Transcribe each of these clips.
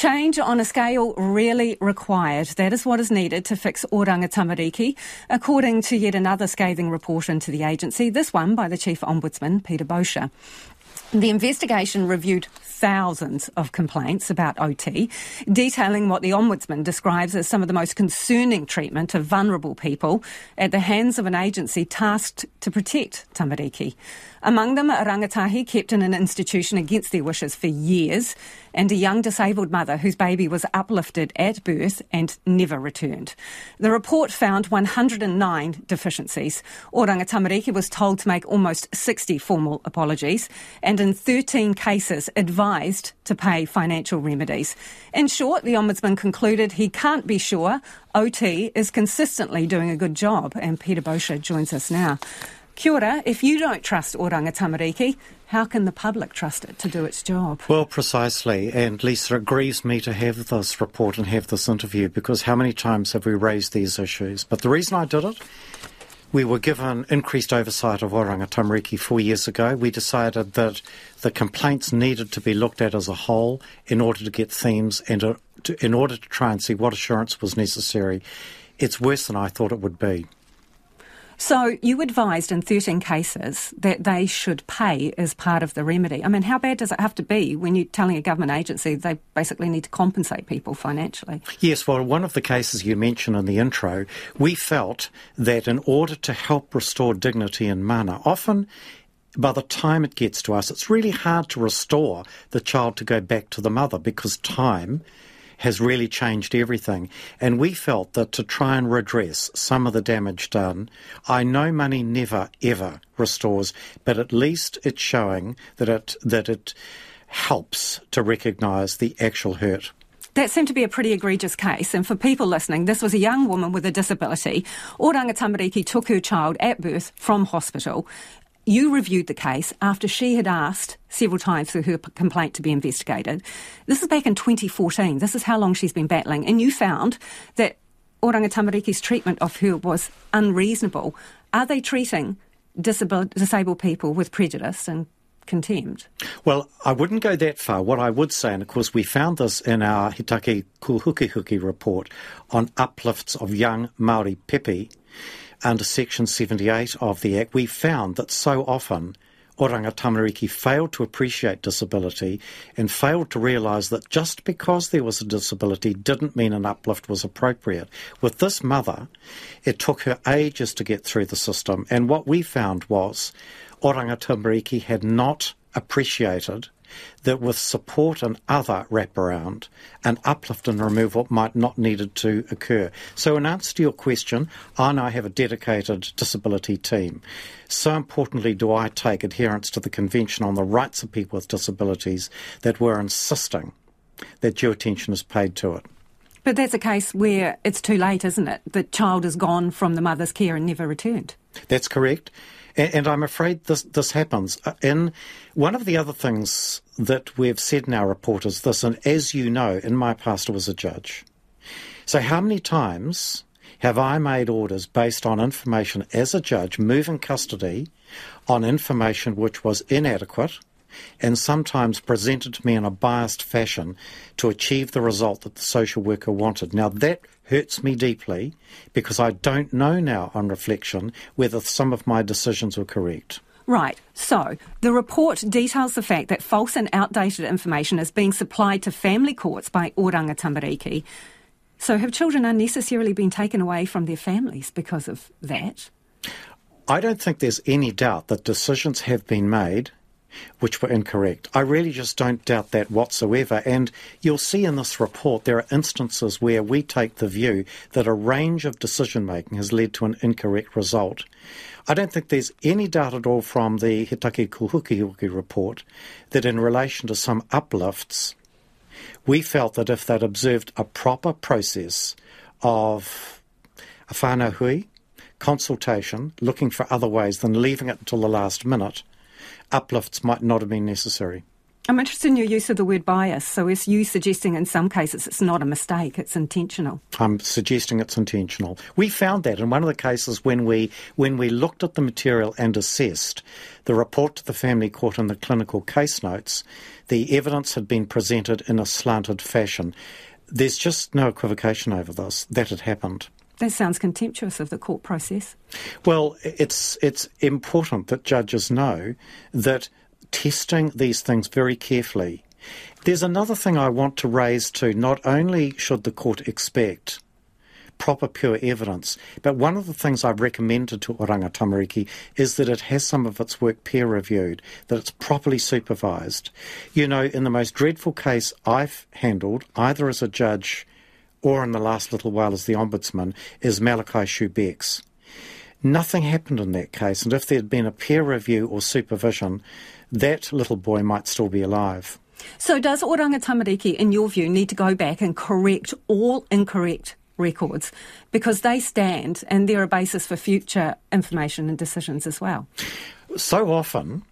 Change on a scale really required. That is what is needed to fix Oranga Tamariki, according to yet another scathing report into the agency, this one by the Chief Ombudsman, Peter Boshier. The investigation reviewed thousands of complaints about OT, detailing what the Ombudsman describes as some of the most concerning treatment of vulnerable people at the hands of an agency tasked to protect Tamariki. Among them, a rangatahi kept in an institution against their wishes for years, and a young disabled mother whose baby was uplifted at birth and never returned. The report found 109 deficiencies. Oranga Tamariki was told to make almost 60 formal apologies, and in 13 cases advised to pay financial remedies. In short, the Ombudsman concluded he can't be sure OT is consistently doing a good job, and Peter Boshier joins us now. Kia ora, if you don't trust Oranga Tamariki, how can the public trust it to do its job? Well, precisely. And Lisa, it grieves me to have this report and have this interview because how many times have we raised these issues? But the reason I did it, we were given increased oversight of Oranga Tamariki four years ago. We decided that the complaints needed to be looked at as a whole in order to get themes and uh, to, in order to try and see what assurance was necessary. It's worse than I thought it would be. So you advised in 13 cases that they should pay as part of the remedy. I mean, how bad does it have to be when you're telling a government agency they basically need to compensate people financially? Yes, well, one of the cases you mentioned in the intro, we felt that in order to help restore dignity in mana, often by the time it gets to us, it's really hard to restore the child to go back to the mother because time has really changed everything. And we felt that to try and redress some of the damage done, I know money never ever restores, but at least it's showing that it that it helps to recognise the actual hurt. That seemed to be a pretty egregious case, and for people listening, this was a young woman with a disability. Oranga Tamariki took her child at birth from hospital you reviewed the case after she had asked several times for her complaint to be investigated. This is back in 2014. This is how long she's been battling. And you found that Oranga Tamariki's treatment of her was unreasonable. Are they treating disabled, disabled people with prejudice and contempt? Well, I wouldn't go that far. What I would say, and of course we found this in our Hitaki Kuhukihuki report on uplifts of young Maori pepe, under Section 78 of the Act, we found that so often Oranga Tamariki failed to appreciate disability and failed to realise that just because there was a disability didn't mean an uplift was appropriate. With this mother, it took her ages to get through the system, and what we found was Oranga Tamariki had not appreciated that with support and other wraparound, an uplift and removal might not needed to occur. So in answer to your question, I now have a dedicated disability team. So importantly do I take adherence to the Convention on the Rights of People with Disabilities that we're insisting that due attention is paid to it. But that's a case where it's too late, isn't it? The child is gone from the mother's care and never returned. That's correct. And, and I'm afraid this, this happens. Uh, one of the other things that we've said in our report is this, and as you know, in my past I was a judge. So how many times have I made orders based on information as a judge, moving custody on information which was inadequate and sometimes presented to me in a biased fashion to achieve the result that the social worker wanted. Now, that hurts me deeply because I don't know now on reflection whether some of my decisions were correct. Right. So, the report details the fact that false and outdated information is being supplied to family courts by Oranga Tamariki. So, have children unnecessarily been taken away from their families because of that? I don't think there's any doubt that decisions have been made which were incorrect. I really just don't doubt that whatsoever. And you'll see in this report there are instances where we take the view that a range of decision making has led to an incorrect result. I don't think there's any doubt at all from the He Take Kōhukihuki report that in relation to some uplifts, we felt that if they'd observed a proper process of a whānau hui, consultation, looking for other ways than leaving it until the last minute, uplifts might not have been necessary. I'm interested in your use of the word bias. So, is you suggesting in some cases it's not a mistake, it's intentional? I'm suggesting it's intentional. We found that in one of the cases when we when we looked at the material and assessed the report to the family court and the clinical case notes, the evidence had been presented in a slanted fashion. There's just no equivocation over this that had happened. That sounds contemptuous of the court process. Well, it's it's important that judges know that testing these things very carefully. There's another thing I want to raise too. Not only should the court expect proper pure evidence, but one of the things I've recommended to Oranga Tamariki is that it has some of its work peer reviewed, that it's properly supervised. You know, in the most dreadful case I've handled, either as a judge or in the last little while as the Ombudsman, is Malachi Subritzky. Nothing happened in that case, and if there had been a peer review or supervision, that little boy might still be alive. So, does Oranga Tamariki, in your view, need to go back and correct all incorrect records because they stand and they're a basis for future information and decisions as well? So often,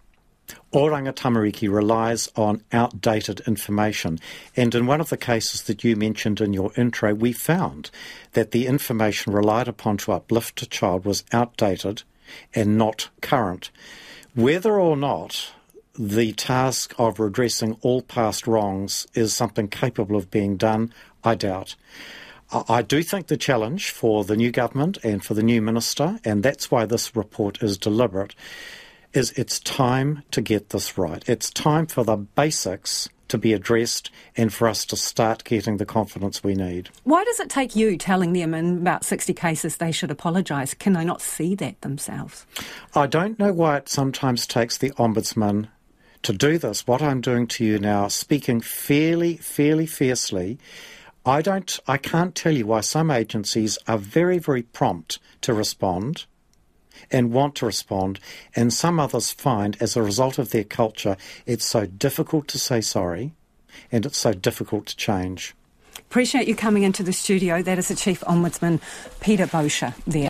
Oranga Tamariki relies on outdated information. And in one of the cases that you mentioned in your intro, we found that the information relied upon to uplift a child was outdated and not current. Whether or not the task of redressing all past wrongs is something capable of being done, I doubt. I do think the challenge for the new government and for the new minister, and that's why this report is deliberate, is it's time to get this right. It's time for the basics to be addressed and for us to start getting the confidence we need. Why does it take you telling them in about 60 cases they should apologise? Can they not see that themselves? I don't know why it sometimes takes the Ombudsman to do this. What I'm doing to you now, speaking fairly, fairly fiercely, I don't I can't tell you why some agencies are very, very prompt to respond and want to respond, and some others find, as a result of their culture, it's so difficult to say sorry and it's so difficult to change. Appreciate you coming into the studio. That is the Chief Ombudsman, Peter Boshier, there.